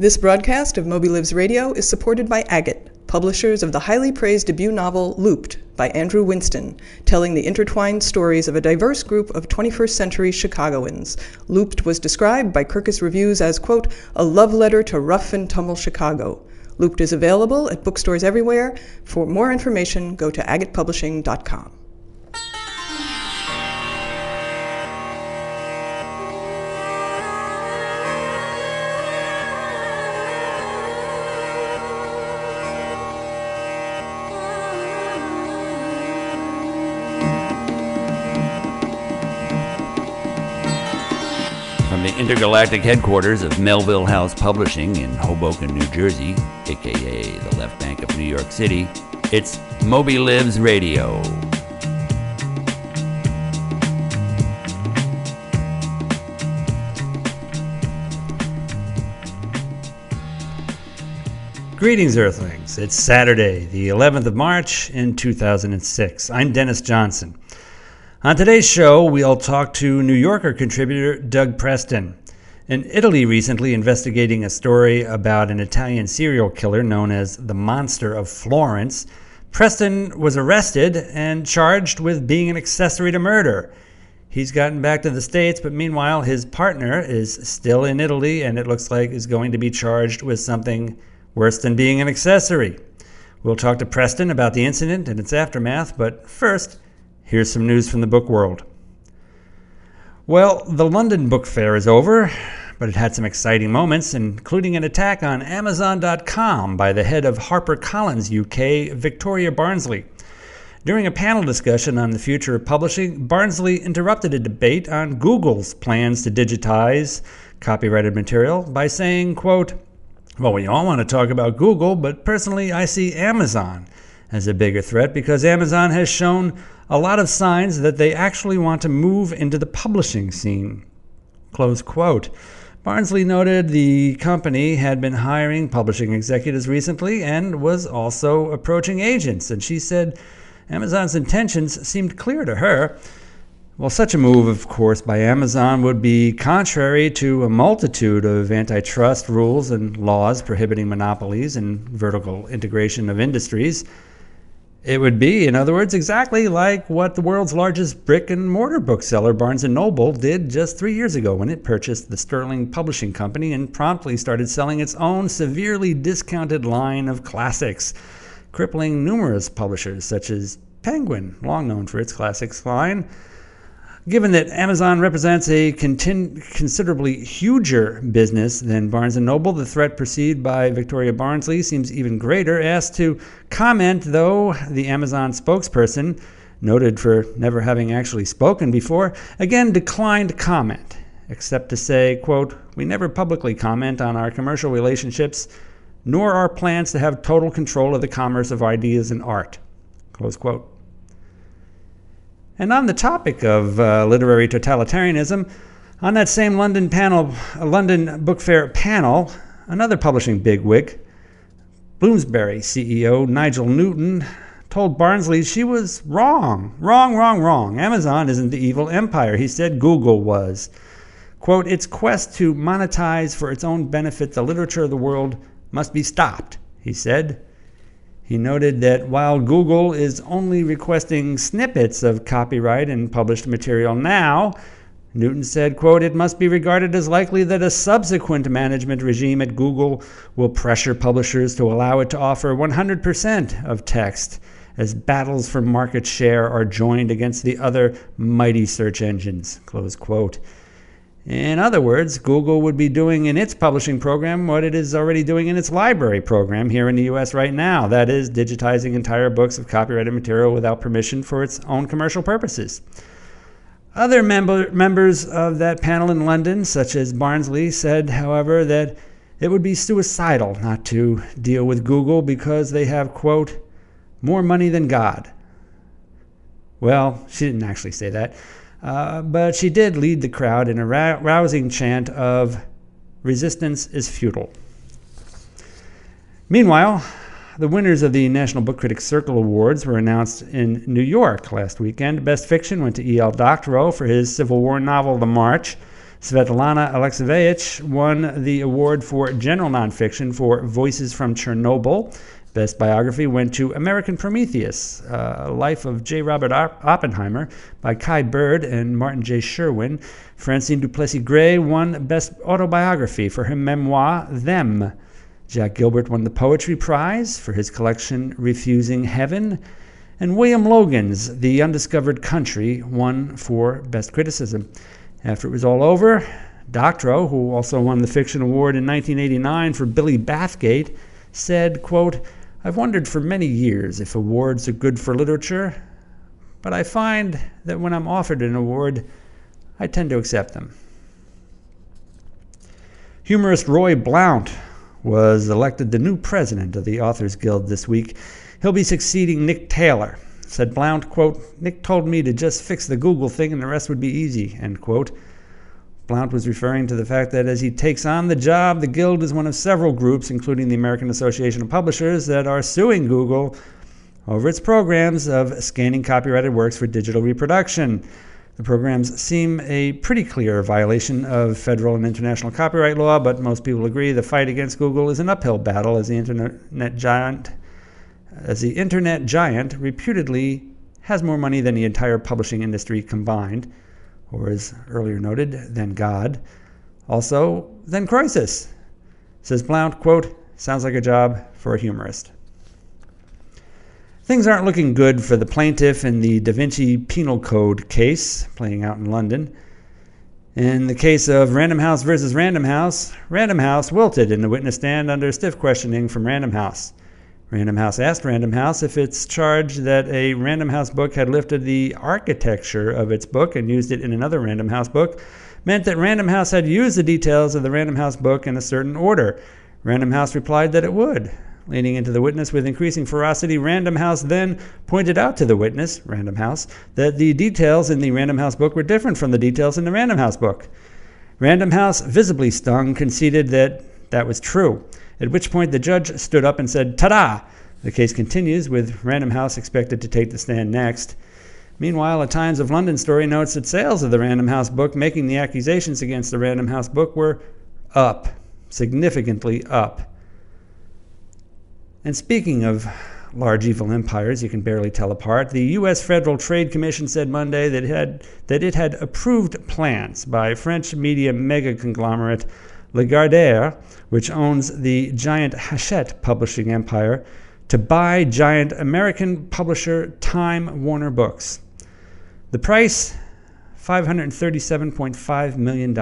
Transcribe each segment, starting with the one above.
This broadcast of Moby Lives Radio is supported by Agate, publishers of the highly praised debut novel Looped by Andrew Winston, telling the intertwined stories of a diverse group of 21st century Chicagoans. Looped was described by Kirkus Reviews as, quote, a love letter to rough and tumble Chicago. Looped is available at bookstores everywhere. For more information, go to agatepublishing.com. intergalactic headquarters of Melville House Publishing in Hoboken, New Jersey, aka the left bank of New York City, it's Moby Lives Radio. Greetings, Earthlings. It's Saturday, the 11th of March in 2006. I'm Dennis Johnson. On today's show, we'll talk to New Yorker contributor Doug Preston. In Italy, recently investigating a story about an Italian serial killer known as the Monster of Florence, Preston was arrested and charged with being an accessory to murder. He's gotten back to the States, but meanwhile, his partner is still in Italy and it looks like is going to be charged with something worse than being an accessory. We'll talk to Preston about the incident and its aftermath, but first, here's some news from the book world. Well, the London Book Fair is over, but it had some exciting moments, including an attack on Amazon.com by the head of HarperCollins UK, Victoria Barnsley. During a panel discussion on the future of publishing, Barnsley interrupted a debate on Google's plans to digitize copyrighted material by saying, quote, well, we all want to talk about Google, but personally, I see Amazon as a bigger threat because Amazon has shown a lot of signs that they actually want to move into the publishing scene. Close quote. Barnsley noted the company had been hiring publishing executives recently and was also approaching agents, and she said Amazon's intentions seemed clear to her. Well, such a move, of course, by Amazon would be contrary to a multitude of antitrust rules and laws prohibiting monopolies and vertical integration of industries. It would be, in other words, exactly like what the world's largest brick and mortar bookseller, Barnes & Noble, did just three years ago when it purchased the Sterling Publishing Company and promptly started selling its own severely discounted line of classics, crippling numerous publishers such as Penguin, long known for its classics line, Given that Amazon represents a considerably huger business than Barnes & Noble, the threat perceived by Victoria Barnsley seems even greater. Asked to comment, though, the Amazon spokesperson, noted for never having actually spoken before, again declined comment, except to say, quote, "We never publicly comment on our commercial relationships, nor our plans to have total control of the commerce of ideas and art." Close quote. And on the topic of uh, literary totalitarianism, on that same London panel, London Book Fair panel, another publishing bigwig, Bloomsbury CEO Nigel Newton, told Barnsley she was wrong. Wrong, wrong, wrong. Amazon isn't the evil empire. He said Google was. Quote, its quest to monetize for its own benefit the literature of the world must be stopped, he said. He noted that while Google is only requesting snippets of copyright and published material now, Newton said, quote, it must be regarded as likely that a subsequent management regime at Google will pressure publishers to allow it to offer 100% of text as battles for market share are joined against the other mighty search engines, close quote. In other words, Google would be doing in its publishing program what it is already doing in its library program here in the US right now. That is, digitizing entire books of copyrighted material without permission for its own commercial purposes. Other member, members of that panel in London, such as Barnsley, said, however, that it would be suicidal not to deal with Google because they have, quote, more money than God. Well, she didn't actually say that. Uh, but she did lead the crowd in a rousing chant of resistance is futile. Meanwhile, the winners of the National Book Critics Circle Awards were announced in New York last weekend. Best Fiction went to E.L. Doctorow for his Civil War novel, The March. Svetlana Alexievich won the award for general nonfiction for Voices from Chernobyl. Best biography went to American Prometheus, uh, Life of J. Robert Oppenheimer by Kai Bird and Martin J. Sherwin. Francine du Plessix Gray won Best Autobiography for her memoir, Them. Jack Gilbert won the Poetry Prize for his collection Refusing Heaven. And William Logan's The Undiscovered Country won for Best Criticism. After it was all over, Doctorow, who also won the Fiction Award in 1989 for Billy Bathgate, said, quote, I've wondered for many years if awards are good for literature, but I find that when I'm offered an award, I tend to accept them. Humorist Roy Blount was elected the new president of the Authors Guild this week. He'll be succeeding Nick Taylor. Said Blount, quote, Nick told me to just fix the Google thing and the rest would be easy, end quote. Blount was referring to the fact that as he takes on the job, the Guild is one of several groups, including the American Association of Publishers, that are suing Google over its programs of scanning copyrighted works for digital reproduction. The programs seem a pretty clear violation of federal and international copyright law, but most people agree the fight against Google is an uphill battle as the internet giant as the internet giant reputedly has more money than the entire publishing industry combined or as earlier noted, than God. Also, than crisis. Says Blount, quote, sounds like a job for a humorist. Things aren't looking good for the plaintiff in the Da Vinci Penal Code case playing out in London. In the case of Random House versus Random House, Random House wilted in the witness stand under stiff questioning from Random House. Random House asked Random House if its charge that a Random House book had lifted the architecture of its book and used it in another Random House book meant that Random House had used the details of the Random House book in a certain order. Random House replied that it would. Leaning into the witness with increasing ferocity, Random House then pointed out to the witness, Random House, that the details in the Random House book were different from the details in the Random House book. Random House, visibly stung, conceded that that was true at which point the judge stood up and said, Ta da! The case continues, with Random House expected to take the stand next. Meanwhile, a Times of London story notes that sales of the Random House book making the accusations against the Random House book were up, significantly up. And speaking of large evil empires you can barely tell apart, the U.S. Federal Trade Commission said Monday that it had, that it had approved plans by French media mega conglomerate Lagardère, which owns the giant Hachette publishing empire, to buy giant American publisher Time Warner Books. The price $537.5 million.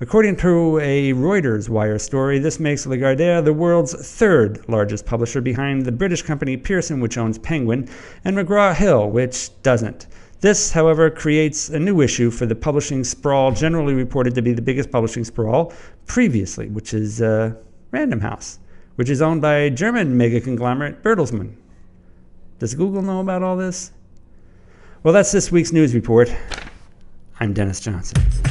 According to a Reuters wire story, this makes Lagardère the world's third largest publisher behind the British company Pearson, which owns Penguin, and McGraw Hill, which doesn't. This, however, creates a new issue for the publishing sprawl generally reported to be the biggest publishing sprawl previously, which is uh, Random House, which is owned by German mega conglomerate Bertelsmann. Does Google know about all this? Well, that's this week's news report. I'm Dennis Johnson.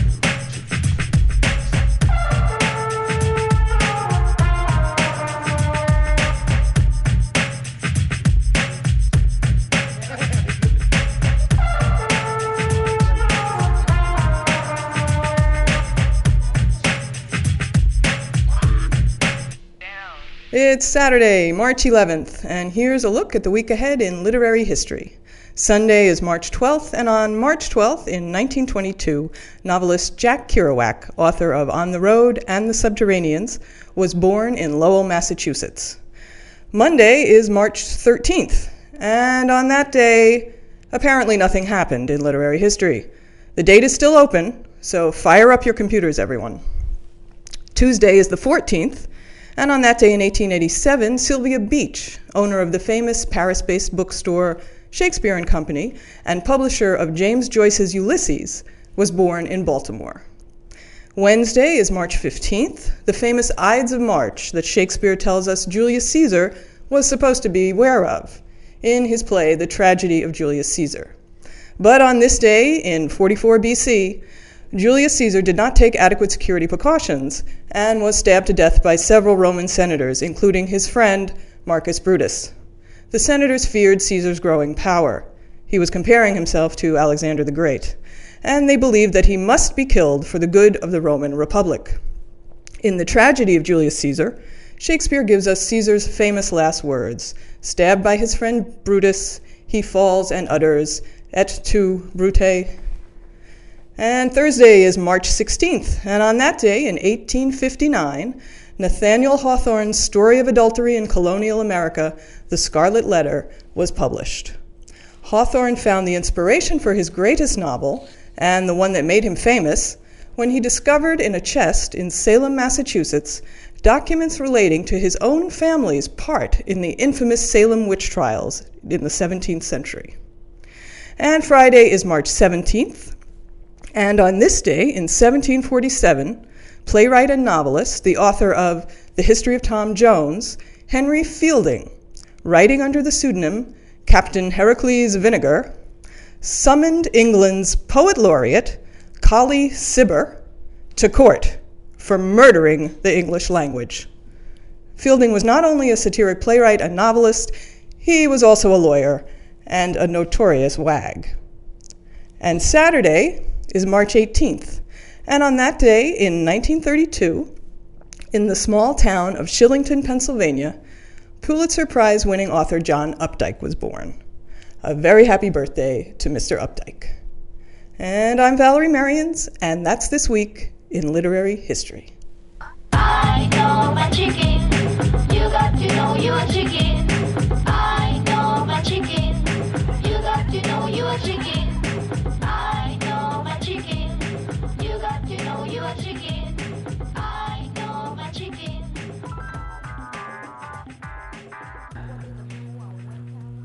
It's Saturday, March 11th, and here's a look at the week ahead in literary history. Sunday is March 12th, and on March 12th in 1922, novelist Jack Kerouac, author of On the Road and The Subterraneans, was born in Lowell, Massachusetts. Monday is March 13th, and on that day, apparently nothing happened in literary history. The date is still open, so fire up your computers, everyone. Tuesday is the 14th, and on that day in 1887, Sylvia Beach, owner of the famous Paris based bookstore Shakespeare and Company and publisher of James Joyce's Ulysses, was born in Baltimore. Wednesday is March 15th, the famous Ides of March that Shakespeare tells us Julius Caesar was supposed to be aware of in his play The Tragedy of Julius Caesar. But on this day in 44 BC, Julius Caesar did not take adequate security precautions and was stabbed to death by several Roman senators, including his friend Marcus Brutus. The senators feared Caesar's growing power. He was comparing himself to Alexander the Great. and they believed that he must be killed for the good of the Roman Republic. In the tragedy of Julius Caesar, Shakespeare gives us Caesar's famous last words Stabbed by his friend Brutus, he falls and utters, Et tu, Brute? And Thursday is March 16th, and on that day in 1859, Nathaniel Hawthorne's story of adultery in colonial America, The Scarlet Letter, was published. Hawthorne found the inspiration for his greatest novel, and the one that made him famous, when he discovered in a chest in Salem, Massachusetts, documents relating to his own family's part in the infamous Salem witch trials in the 17th century. And Friday is March 17th, and on this day in 1747, playwright and novelist, the author of The History of Tom Jones, Henry Fielding, writing under the pseudonym Captain Heracles Vinegar, summoned England's poet laureate, Colley Cibber, to court for murdering the English language. Fielding was not only a satiric playwright and novelist, he was also a lawyer and a notorious wag. And Saturday is March 18th, and on that day in 1932, in the small town of Shillington, Pennsylvania, Pulitzer Prize winning author John Updike was born. A very happy birthday to Mr. Updike. And I'm Valerie Merians, and that's this week in literary history. I know my chicken. You got to know you're chicken.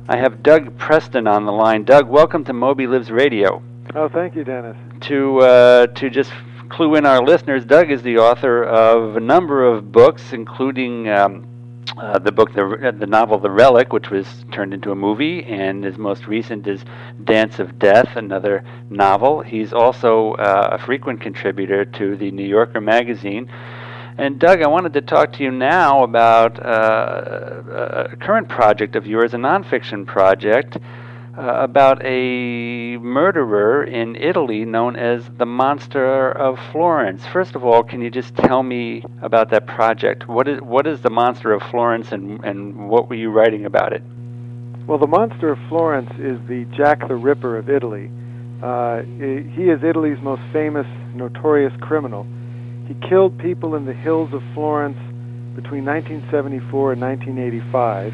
I have Doug Preston on the line. Doug, welcome to Moby Lives Radio. Oh, thank you, Dennis. To uh, to just clue in our listeners, Doug is the author of a number of books, including um, uh, the book, the, the novel The Relic, which was turned into a movie, and his most recent is Dance of Death, another novel. He's also uh, a frequent contributor to the New Yorker magazine. And Doug, I wanted to talk to you now about uh, a current project of yours, a nonfiction project uh, about a murderer in Italy known as the Monster of Florence. First of all, can you just tell me about that project? What is what is the Monster of Florence, and and what were you writing about it? Well, the Monster of Florence is the Jack the Ripper of Italy. Uh, he is Italy's most famous, notorious criminal. He killed people in the hills of Florence between 1974 and 1985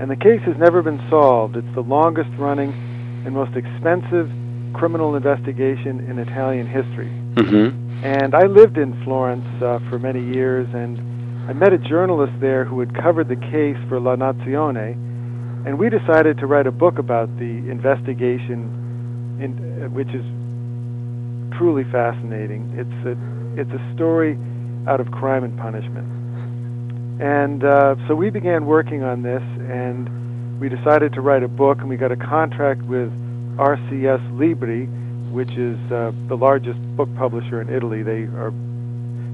and the case has never been solved. It's the longest running and most expensive criminal investigation in Italian history. Mm-hmm. And I lived in Florence uh, for many years, and I met a journalist there who had covered the case for La Nazione, and we decided to write a book about the investigation, in, uh, which is truly fascinating. It's a, it's a story out of crime and punishment. And uh, so we began working on this, and we decided to write a book, and we got a contract with RCS Libri, which is uh, the largest book publisher in Italy. They are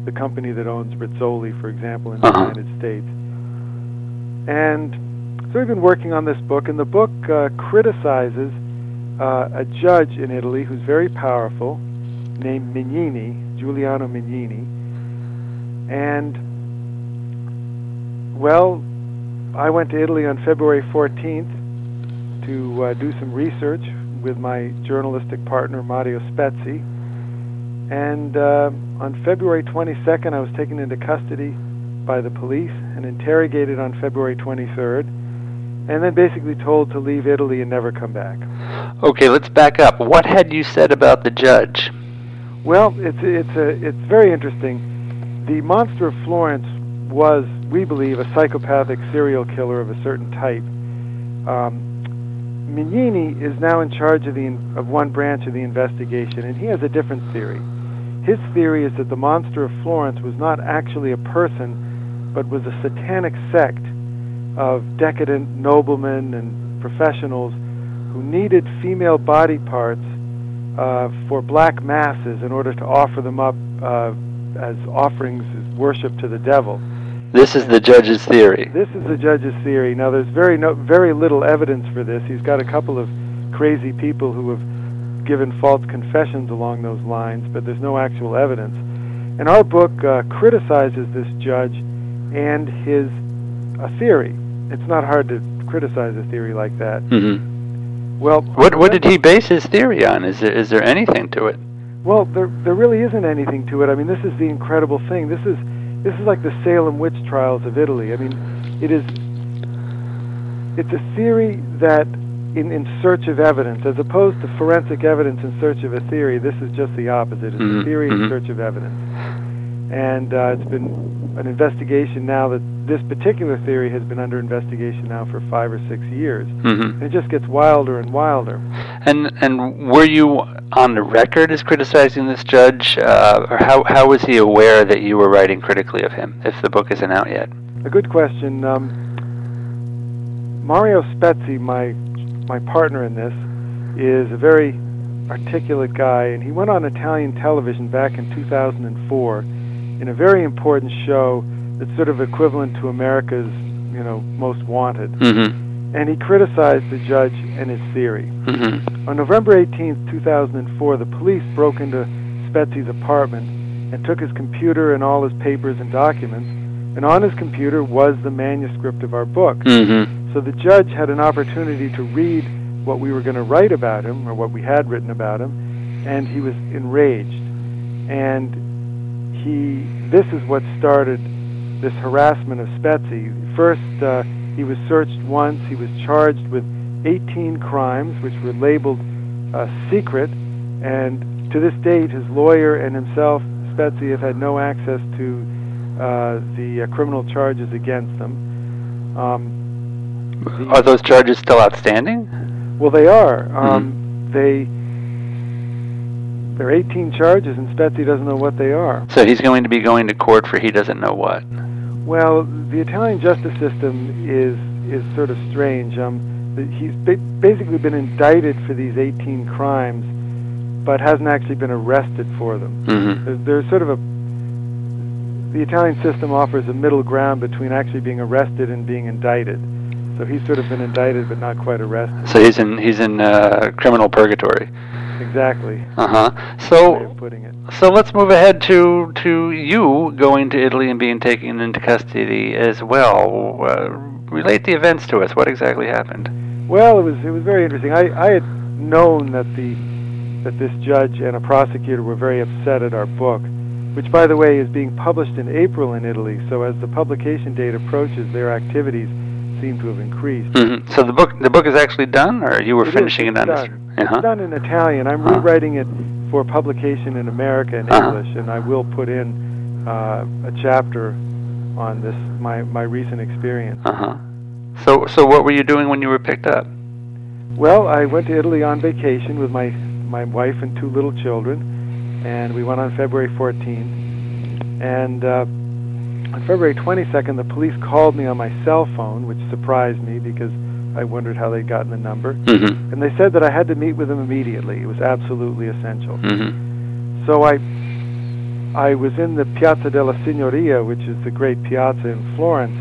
the company that owns Rizzoli, for example, in the Uh-huh. United States. And so we've been working on this book, and the book uh, criticizes uh, a judge in Italy who's very powerful, named Mignini, Giuliano Mignini. And well, I went to Italy on February 14th to uh, do some research with my journalistic partner Mario Spezi. And uh, on February 22nd, I was taken into custody by the police and interrogated on February 23rd, and then basically told to leave Italy and never come back. Okay, let's back up. What had you said about the judge? Well, it's it's a it's very interesting. The monster of Florence was, we believe, a psychopathic serial killer of a certain type. Um, Mignini is now in charge of the of one branch of the investigation, and he has a different theory. His theory is that the monster of Florence was not actually a person, but was a satanic sect of decadent noblemen and professionals who needed female body parts uh, for black masses in order to offer them up uh, as offerings, as worship to the devil. This is the judge's theory. This is the judge's theory. Now, there's very no, very little evidence for this. He's got a couple of crazy people who have given false confessions along those lines, but there's no actual evidence. And our book uh, criticizes this judge and his uh, theory. It's not hard to criticize a theory like that. hmm Well, What what did he base his theory on? Is there is there anything to it? Well, there there really isn't anything to it. I mean, this is the incredible thing. This is this is like the Salem witch trials of Italy. I mean, it is it's a theory that in in search of evidence, as opposed to forensic evidence in search of a theory, this is just the opposite. It's Mhm, a theory in mhm. search of evidence. And uh, it's been an investigation now that this particular theory has been under investigation now for five or six years. hmm And it just gets wilder and wilder. And and were you on the record as criticizing this judge, uh, or how how was he aware that you were writing critically of him? If the book isn't out yet. A good question. Um, Mario Spezi, my my partner in this, is a very articulate guy, and he went on Italian television back in 2004 in a very important show that's sort of equivalent to America's, you know, Most Wanted. hmm And he criticized the judge and his theory. hmm On November 18th, 2004, the police broke into Spezi's apartment and took his computer and all his papers and documents. And on his computer was the manuscript of our book. hmm So the judge had an opportunity to read what we were going to write about him, or what we had written about him, and he was enraged. And he, this is what started this harassment of Spezi. First, uh, he was searched once. He was charged with 18 crimes, which were labeled uh, secret. And to this date, his lawyer and himself, Spezi, have had no access to uh, the uh, criminal charges against them. Um, Are those charges still outstanding? well, they are. Um, They there are 18 charges, and Spezi doesn't know what they are. So he's going to be going to court for he doesn't know what. Well, the Italian justice system is is sort of strange. Um, he's ba- basically been indicted for these 18 crimes, but hasn't actually been arrested for them. hmm There's, there's sort of a the Italian system offers a middle ground between actually being arrested and being indicted. So he's sort of been indicted but not quite arrested. So he's in he's in uh, criminal purgatory. Exactly. Uh huh. So putting it. so let's move ahead to to you going to Italy and being taken into custody as well. Uh, relate the events to us. What exactly happened? Well, it was it was very interesting. I, I had known that the that this judge and a prosecutor were very upset at our book, which, by the way, is being published in April in Italy. So as the publication date approaches, their activities seem to have increased. hmm So the book the book is actually done, or you were It is, finishing it's it on this? done. Uh-huh. It's done in Italian. I'm Huh. rewriting it for publication in America in Uh-huh. English, and I will put in uh, a chapter on this my my recent experience. Uh huh. So so what were you doing when you were picked up? Well, I went to Italy on vacation with my my wife and two little children, and we went on February 14th. And uh, on February 22nd, the police called me on my cell phone, which surprised me because I wondered how they'd gotten the number. Mm-hmm. And they said that I had to meet with them immediately. It was absolutely essential. Mm-hmm. So I I was in the Piazza della Signoria, which is the great piazza in Florence,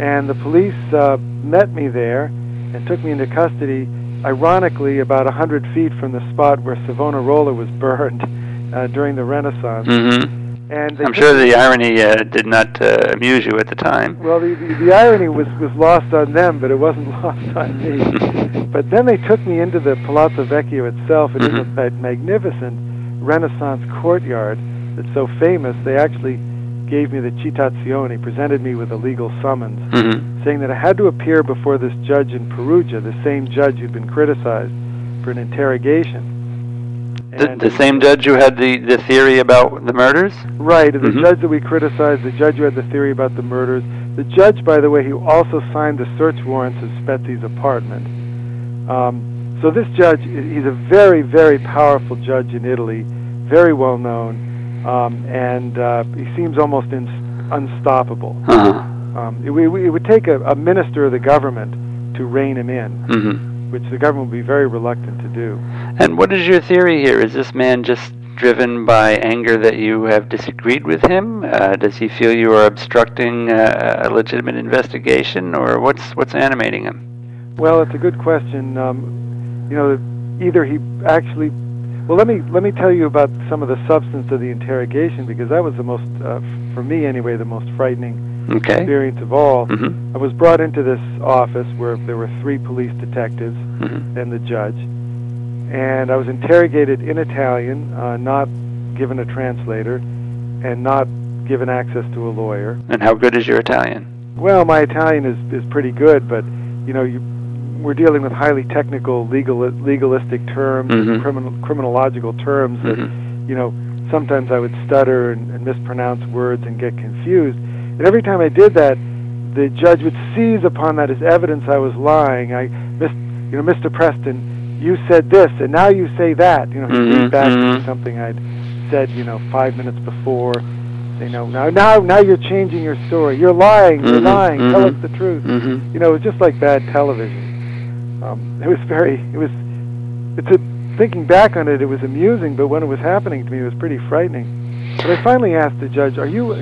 and the police uh, met me there and took me into custody. Ironically, about a hundred feet from the spot where Savonarola was burned uh, during the Renaissance. Mm-hmm. And I'm sure the irony uh, did not uh, amuse you at the time. well, the, the, the irony was, was lost on them, but it wasn't lost on me. but then they took me into the Palazzo Vecchio itself. It is a ma- magnificent Renaissance courtyard that's so famous. They actually gave me the citazione, presented me with a legal summons, Mm-hmm. saying that I had to appear before this judge in Perugia, the same judge who'd been criticized for an interrogation. The, the same judge who had the, the theory about the murders? Right, the Mhm. judge that we criticized, the judge who had the theory about the murders, the judge, by the way, who also signed the search warrants of Spezi's apartment. Um, so this judge, he's a very, very powerful judge in Italy, very well known, um, and uh, he seems almost in, unstoppable. Uh-huh. Um, it, it would take a, a minister of the government to rein him in, Mm-hmm. Which the government would be very reluctant to do. And what is your theory here? Is this man just driven by anger that you have disagreed with him? Uh, does he feel you are obstructing uh, a legitimate investigation, or what's what's animating him? Well, it's a good question. Um, you know, either he actually Well, let me let me tell you about some of the substance of the interrogation because that was the most, uh, for me anyway, the most frightening Okay. experience of all. Mhm. I was brought into this office where there were three police detectives Mhm. and the judge, and I was interrogated in Italian, uh, not given a translator, and not given access to a lawyer. And how good is your Italian? Well, my Italian is is pretty good, but you know, you, we're dealing with highly technical, legal legalistic terms, Mhm. criminal criminological terms that Mhm. you know sometimes I would stutter and, and mispronounce words and get confused. And every time I did that, the judge would seize upon that as evidence I was lying. I, you know, Mr. Preston, you said this, and now you say that. You know, he'd Mhm, read back mhm. something I'd said, you know, five minutes before. Say, no, now, now, now you're changing your story. You're lying. You're Mhm, lying. Tell us the truth. Mhm. You know, it was just like bad television. Um, it was very. It was. It's a, thinking back on it, it was amusing, but when it was happening to me, it was pretty frightening. But I finally asked the judge, "Are you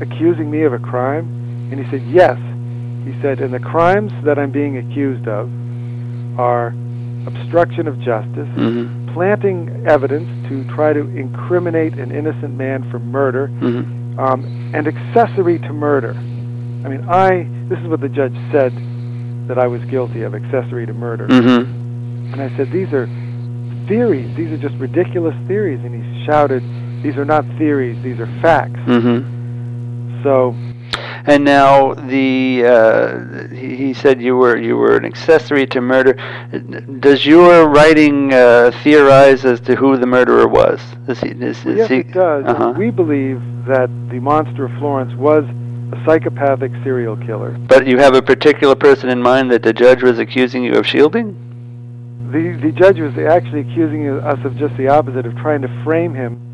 accusing me of a crime?" And he said, "Yes." He said, "And the crimes that I'm being accused of are obstruction of justice, Mhm. planting evidence to try to incriminate an innocent man for murder, Mhm. um, and accessory to murder. I mean, I this is what the judge said that I was guilty of, accessory to murder. Mhm. And I said, these are theories. These are just ridiculous theories. And he shouted, these are not theories. These are facts. Mhm. So And now the uh, he, he said you were you were an accessory to murder. Does your writing uh, theorize as to who the murderer was? Is he, is, is yes, he, it does. Uh-huh. We believe that the monster of Florence was a psychopathic serial killer. But you have a particular person in mind that the judge was accusing you of shielding? The the judge was actually accusing us of just the opposite, of trying to frame him.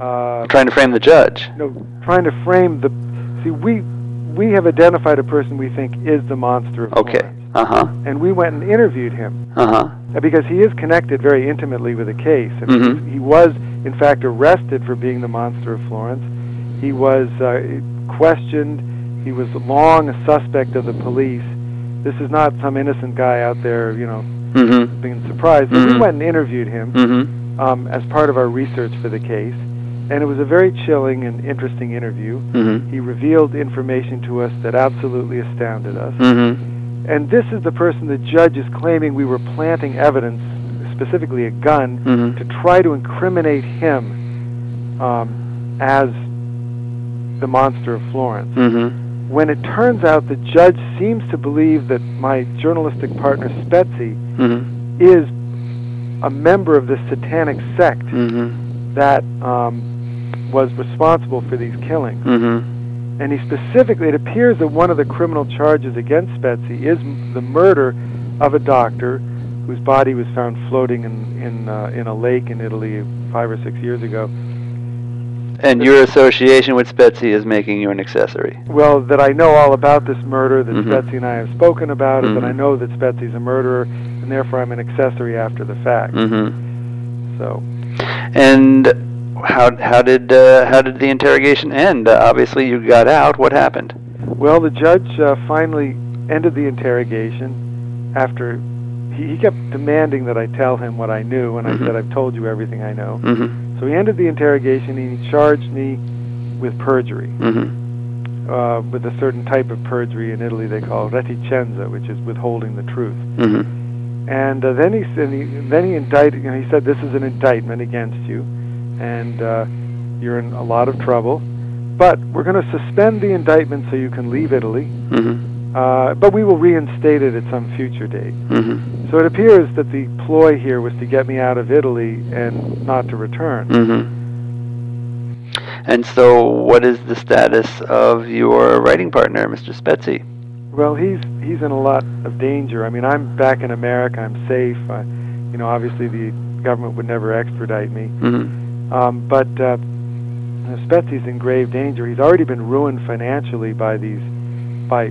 Uh, Trying to frame the judge. you know, trying to frame the. See, we we have identified a person we think is the monster of Okay. Florence, Uh huh. and we went and interviewed him Uh huh. uh, because he is connected very intimately with the case. I mean, Mhm. he was, in fact, arrested for being the monster of Florence. He was uh, questioned. He was long a suspect of the police. This is not some innocent guy out there, you know, Mm-hmm. being surprised. But we went and interviewed him Mm-hmm. um, as part of our research for the case, and it was a very chilling and interesting interview. Mm-hmm. He revealed information to us that absolutely astounded us. Mm-hmm. And this is the person the judge is claiming we were planting evidence, specifically a gun, Mhm. to try to incriminate him um, as the monster of Florence. Mm-hmm. When it turns out the judge seems to believe that my journalistic partner Spezi Mm-hmm. is a member of this satanic sect Mm-hmm. that um, was responsible for these killings. Mm-hmm. And he specifically, it appears that one of the criminal charges against Spezi is the murder of a doctor whose body was found floating in in uh, in a lake in Italy five or six years ago. And your association with Spezi is making you an accessory. Well, that I know all about this murder, that Mhm. Spezi and I have spoken about it, that I Mhm. know that Spezi's a murderer, and therefore I'm an accessory after the fact. Mm-hmm. So, And how how did uh, how did the interrogation end? Uh, obviously, you got out. What happened? well, the judge uh, finally ended the interrogation after he, he kept demanding that I tell him what I knew, and Mhm. I said I've told you everything I know. Mm-hmm. So he ended the interrogation and he charged me with perjury, Mm-hmm. uh, with a certain type of perjury in Italy they call reticenza, which is withholding the truth. Mm-hmm. And uh, then he said, he, then he indicted. You know, he said, "This is an indictment against you, and uh, you're in a lot of trouble. But we're going to suspend the indictment so you can leave Italy. Mm-hmm. Uh, but we will reinstate it at some future date." Mm-hmm. So it appears that the ploy here was to get me out of Italy and not to return. Mm-hmm. And so, what is the status of your writing partner, Mr. Spezi? Well, he's he's in a lot of danger. I mean, I'm back in America. I'm safe. I, you know, obviously the government would never extradite me. Mm-hmm. Um, but uh, Spezi's in grave danger. He's already been ruined financially by these, by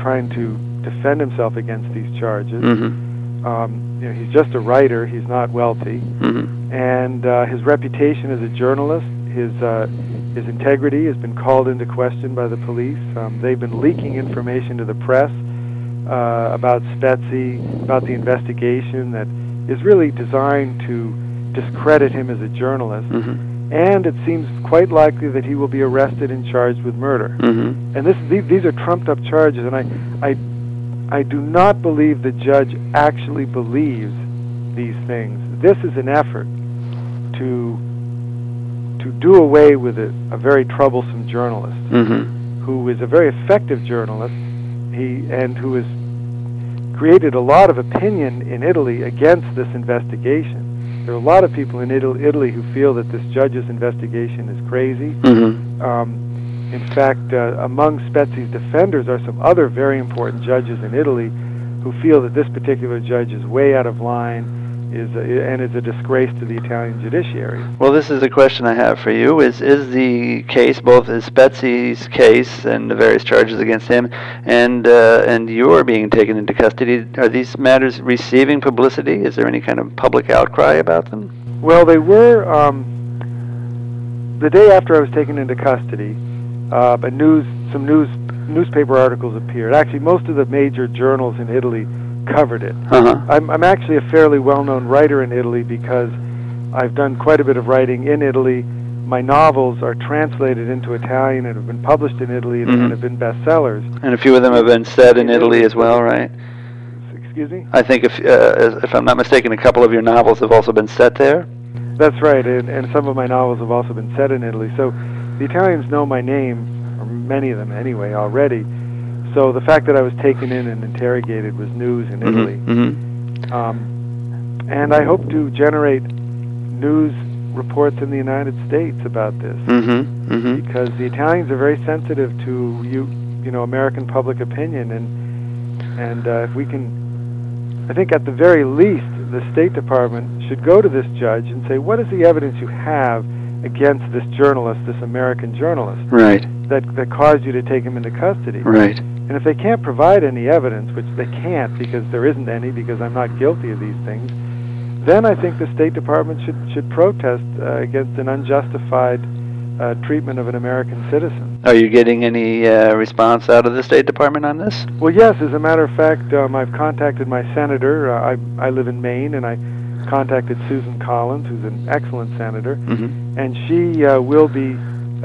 trying to defend himself against these charges. Mm-hmm. Um, you know, he's just a writer. He's not wealthy, Mm-hmm. and uh, his reputation as a journalist, his uh, his integrity, has been called into question by the police. Um, they've been leaking information to the press uh, about Spezi, about the investigation that is really designed to discredit him as a journalist. Mhm. And it seems quite likely that he will be arrested and charged with murder. Mhm. And this, these, these are trumped up charges, and I, I, I do not believe the judge actually believes these things. This is an effort to, to do away with a, a very troublesome journalist Mhm. who is a very effective journalist, he and who has created a lot of opinion in Italy against this investigation. There are a lot of people in Ital- Italy who feel that this judge's investigation is crazy. Mhm. Um, in fact, uh, among Spezi's defenders are some other very important judges in Italy who feel that this particular judge is way out of line is a, and is a disgrace to the Italian judiciary. Well, this is a question I have for you. Is is the case both is Spezi's case and the various charges against him, and uh, and your being taken into custody? Are these matters receiving publicity? Is there any kind of public outcry about them? Well, they were um, the day after I was taken into custody. Uh, a news, some news, newspaper articles appeared. Actually, most of the major journals in Italy covered it. Uh-huh. I'm, I'm actually a fairly well-known writer in Italy because I've done quite a bit of writing in Italy. My novels are translated into Italian and have been published in Italy and, Mhm. have been bestsellers. And a few of them have been set in Italy as well, right? Excuse me. I think if uh, if I'm not mistaken, a couple of your novels have also been set there. That's right, and, and some of my novels have also been set in Italy. So the Italians know my name, or many of them anyway, already. So the fact that I was taken in and interrogated was news in Italy. Mm-hmm. Um, and I hope to generate news reports in the United States about this Mm-hmm. Mm-hmm. because the Italians are very sensitive to you, you know, American public opinion, and and uh, if we can, I think at the very least, the State Department should go to this judge and say, what is the evidence you have against this journalist, this American journalist, Right. that that caused you to take him into custody? Right. And if they can't provide any evidence, which they can't because there isn't any, because I'm not guilty of these things, then I think the State Department should should protest uh, against an unjustified uh, treatment of an American citizen. Are you getting any uh, response out of the State Department on this? Well, yes. As a matter of fact, um, I've contacted my senator. Uh, I I live in Maine, and I contacted Susan Collins, who's an excellent senator, Mm-hmm. and she uh, will be,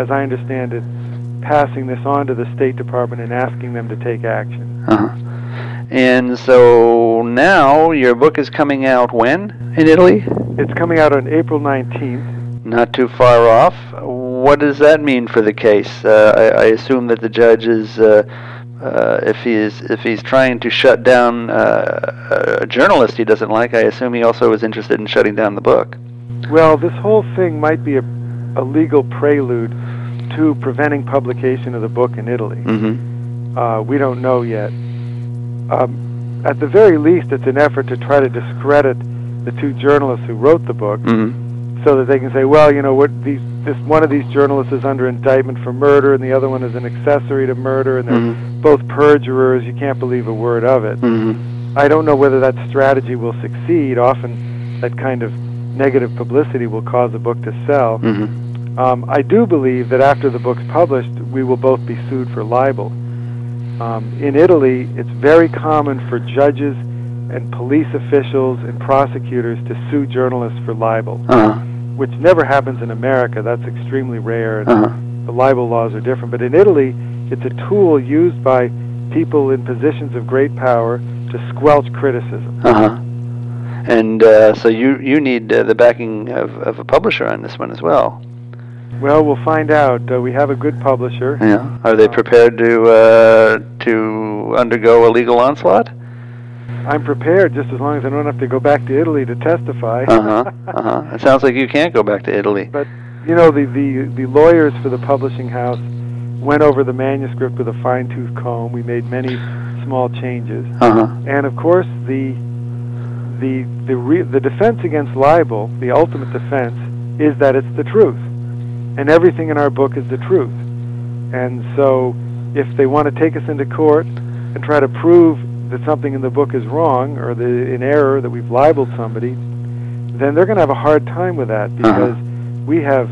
as I understand it, passing this on to the State Department and asking them to take action. Uh-huh. And so now your book is coming out when in Italy? It's coming out on April 19th. Not too far off. What does that mean for the case? Uh, I, I assume that the judge is, uh, uh, if he is, if he's trying to shut down uh, a journalist he doesn't like, I assume he also is interested in shutting down the book. Well, this whole thing might be a, a legal prelude to preventing publication of the book in Italy. Mm-hmm. Uh, we don't know yet. Um, at the very least, it's an effort to try to discredit the two journalists who wrote the book, Mm-hmm. So that they can say, well, you know, what these this one of these journalists is under indictment for murder, and the other one is an accessory to murder, and they're Mhm. both perjurers. You can't believe a word of it. Mm-hmm. I don't know whether that strategy will succeed. Often, that kind of negative publicity will cause a book to sell. Mm-hmm. Um, I do believe that after the book's published, we will both be sued for libel. Um, in Italy, it's very common for judges and police officials and prosecutors to sue journalists for libel, Uh-huh. Which never happens in America. That's extremely rare, and Uh-huh. the libel laws are different. But in Italy, it's a tool used by people in positions of great power to squelch criticism. Uh-huh. And uh, so you you need uh, the backing of, of a publisher on this one as well. Well, we'll find out. Uh, we have a good publisher. Yeah. Are they prepared to uh, to undergo a legal onslaught? I'm prepared just as long as I don't have to go back to Italy to testify. Uh huh. Uh huh. It sounds like you can't go back to Italy. But you know, the, the the lawyers for the publishing house went over the manuscript with a fine tooth comb. We made many small changes, Uh huh. and of course, the the the re- the defense against libel, the ultimate defense, is that it's the truth, and everything in our book is the truth. And so, if they want to take us into court and try to prove that something in the book is wrong or the in error that we've libeled somebody, then they're going to have a hard time with that because we have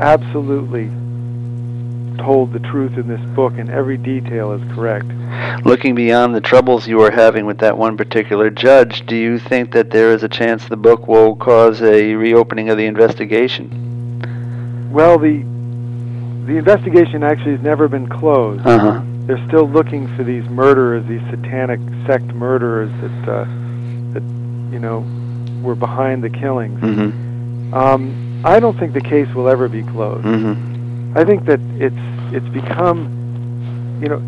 absolutely told the truth in this book, and every detail is correct. Looking beyond the troubles you are having with that one particular judge, do you think that there is a chance the book will cause a reopening of the investigation? Well, the the investigation actually has never been closed. Uh huh. They're still looking for these murderers, these satanic sect murderers that uh, that you know were behind the killings. Mm-hmm. Um, I don't think the case will ever be closed. Mm-hmm. I think that it's it's become, you know,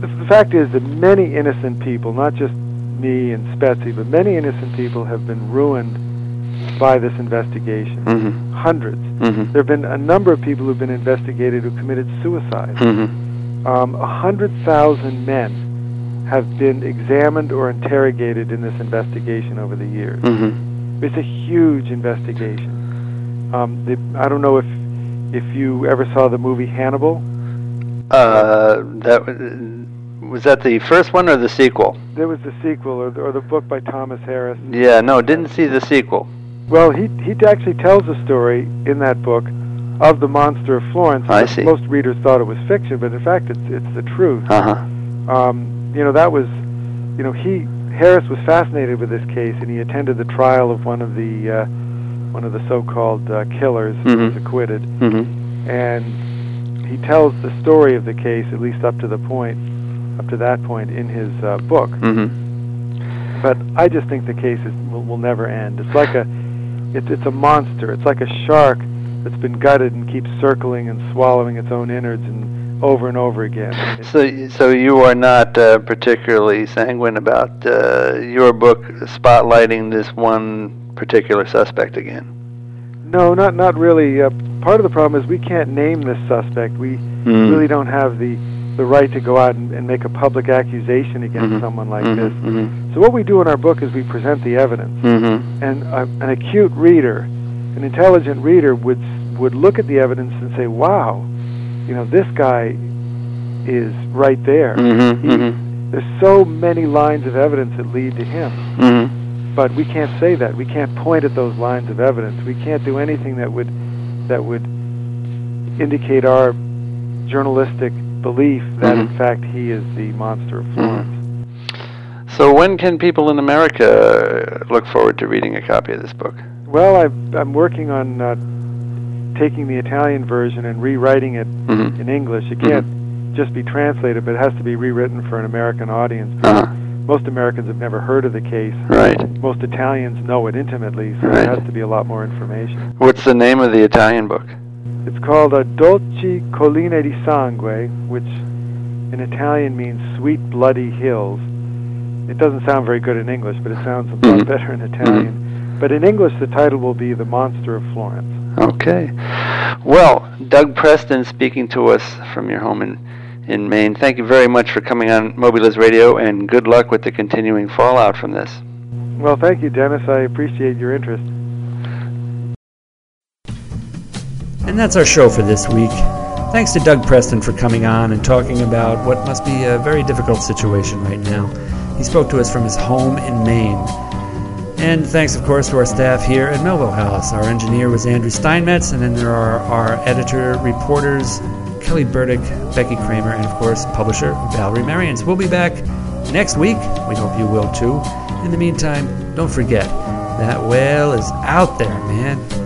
the, the fact is that many innocent people, not just me and Spezi, but many innocent people have been ruined by this investigation. Mm-hmm. Hundreds. Mm-hmm. There have been a number of people who've been investigated who committed suicide. Mm-hmm. Um, a hundred thousand men have been examined or interrogated in this investigation over the years. Mm-hmm. It's a huge investigation. Um, the, I don't know if if you ever saw the movie Hannibal. Uh, that was- was that the first one or the sequel? There was the sequel or the, or the book by Thomas Harris. Yeah, no, didn't see the sequel. Well, he he actually tells a story in that book of the monster of Florence. I see. Most readers thought it was fiction, but in fact, it's it's the truth. Uh huh. Um, you know, that was, you know, he Harris was fascinated with this case, and he attended the trial of one of the uh, one of the so-called uh, killers who was Mhm. acquitted, Mm-hmm. and he tells the story of the case at least up to the point, up to that point in his uh, book. Mm-hmm. But I just think the case is, will, will never end. It's like a, it's it's a monster. It's like a shark that's been gutted and keeps circling and swallowing its own innards and over and over again. It's- So, so you are not uh, particularly sanguine about uh, your book spotlighting this one particular suspect again. no, not not really. Uh, part of the problem is we can't name this suspect. We Mm. really don't have the the right to go out and, and make a public accusation against Mhm. someone like Mhm, this. mhm, So what we do in our book is we present the evidence. mhm, and a, an acute reader, an intelligent reader would would look at the evidence and say, "Wow, you know, this guy is right there." mhm, He- mhm, There's so many lines of evidence that lead to him, but we can't say that. We can't point at those lines of evidence. We can't do anything that would that would indicate our journalistic belief that in Mhm. fact he is the monster of Florence. So when can people in America look forward to reading a copy of this book? Well, I've, I'm working on uh, taking the Italian version and rewriting it Mhm. in English. It can't just be translated, but it has to be rewritten for an American audience. Uh-huh. Most Americans have never heard of the case. Right. Most Italians know it intimately, so Right. there has to be a lot more information. What's the name of the Italian book? It's called a Dolci Colline di Sangue, which in Italian means sweet bloody hills. It doesn't sound very good in English, but it sounds a lot Mhm. better in Italian. But in English, the title will be The Monster of Florence. Okay. Well, Doug Preston speaking to us from your home in, in Maine. Thank you very much for coming on MobyLives Radio, and good luck with the continuing fallout from this. Well, thank you, Dennis. I appreciate your interest. And that's our show for this week. Thanks to Doug Preston for coming on and talking about what must be a very difficult situation right now. He spoke to us from his home in Maine. And thanks, of course, to our staff here at Melville House. Our engineer was Andrew Steinmetz, and then there are our editor, reporters, Kelly Burdick, Becky Kramer, and of course, publisher Valerie Merians. We'll be back next week. We hope you will too. In the meantime, don't forget that whale is out there, man.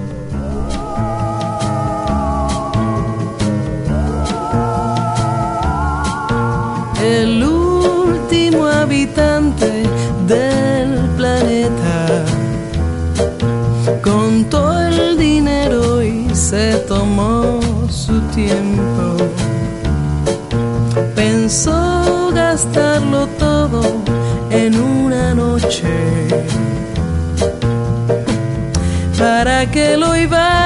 El último habitante del planeta. Contó el dinero y se tomó su tiempo. Pensó gastarlo todo en una noche. ¿Para qué lo iba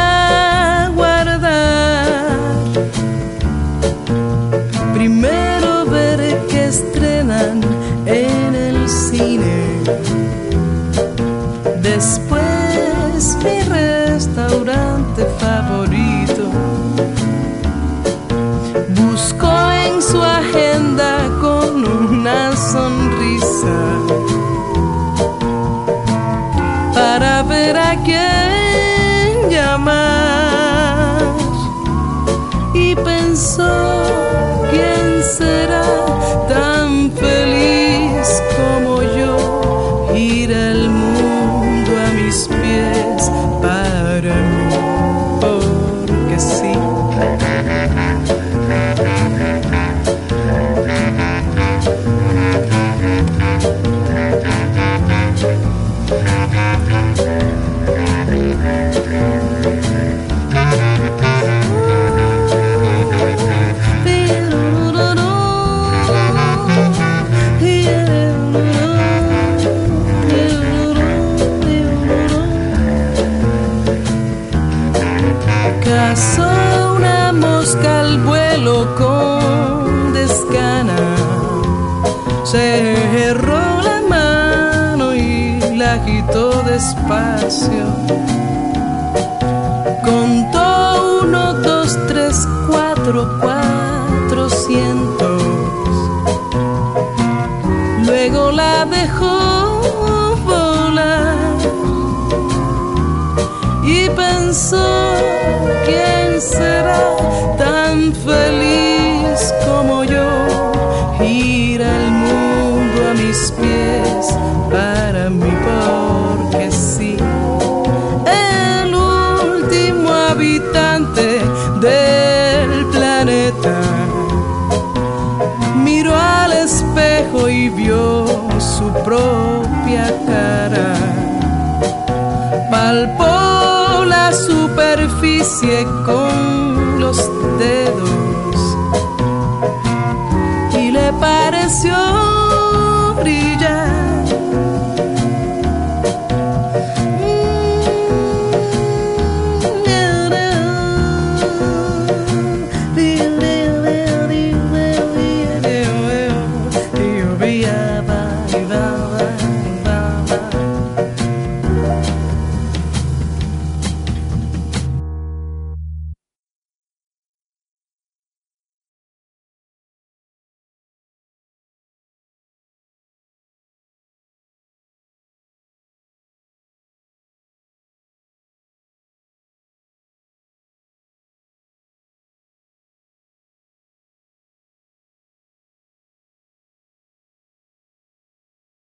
su propia cara. Palpó la superficie con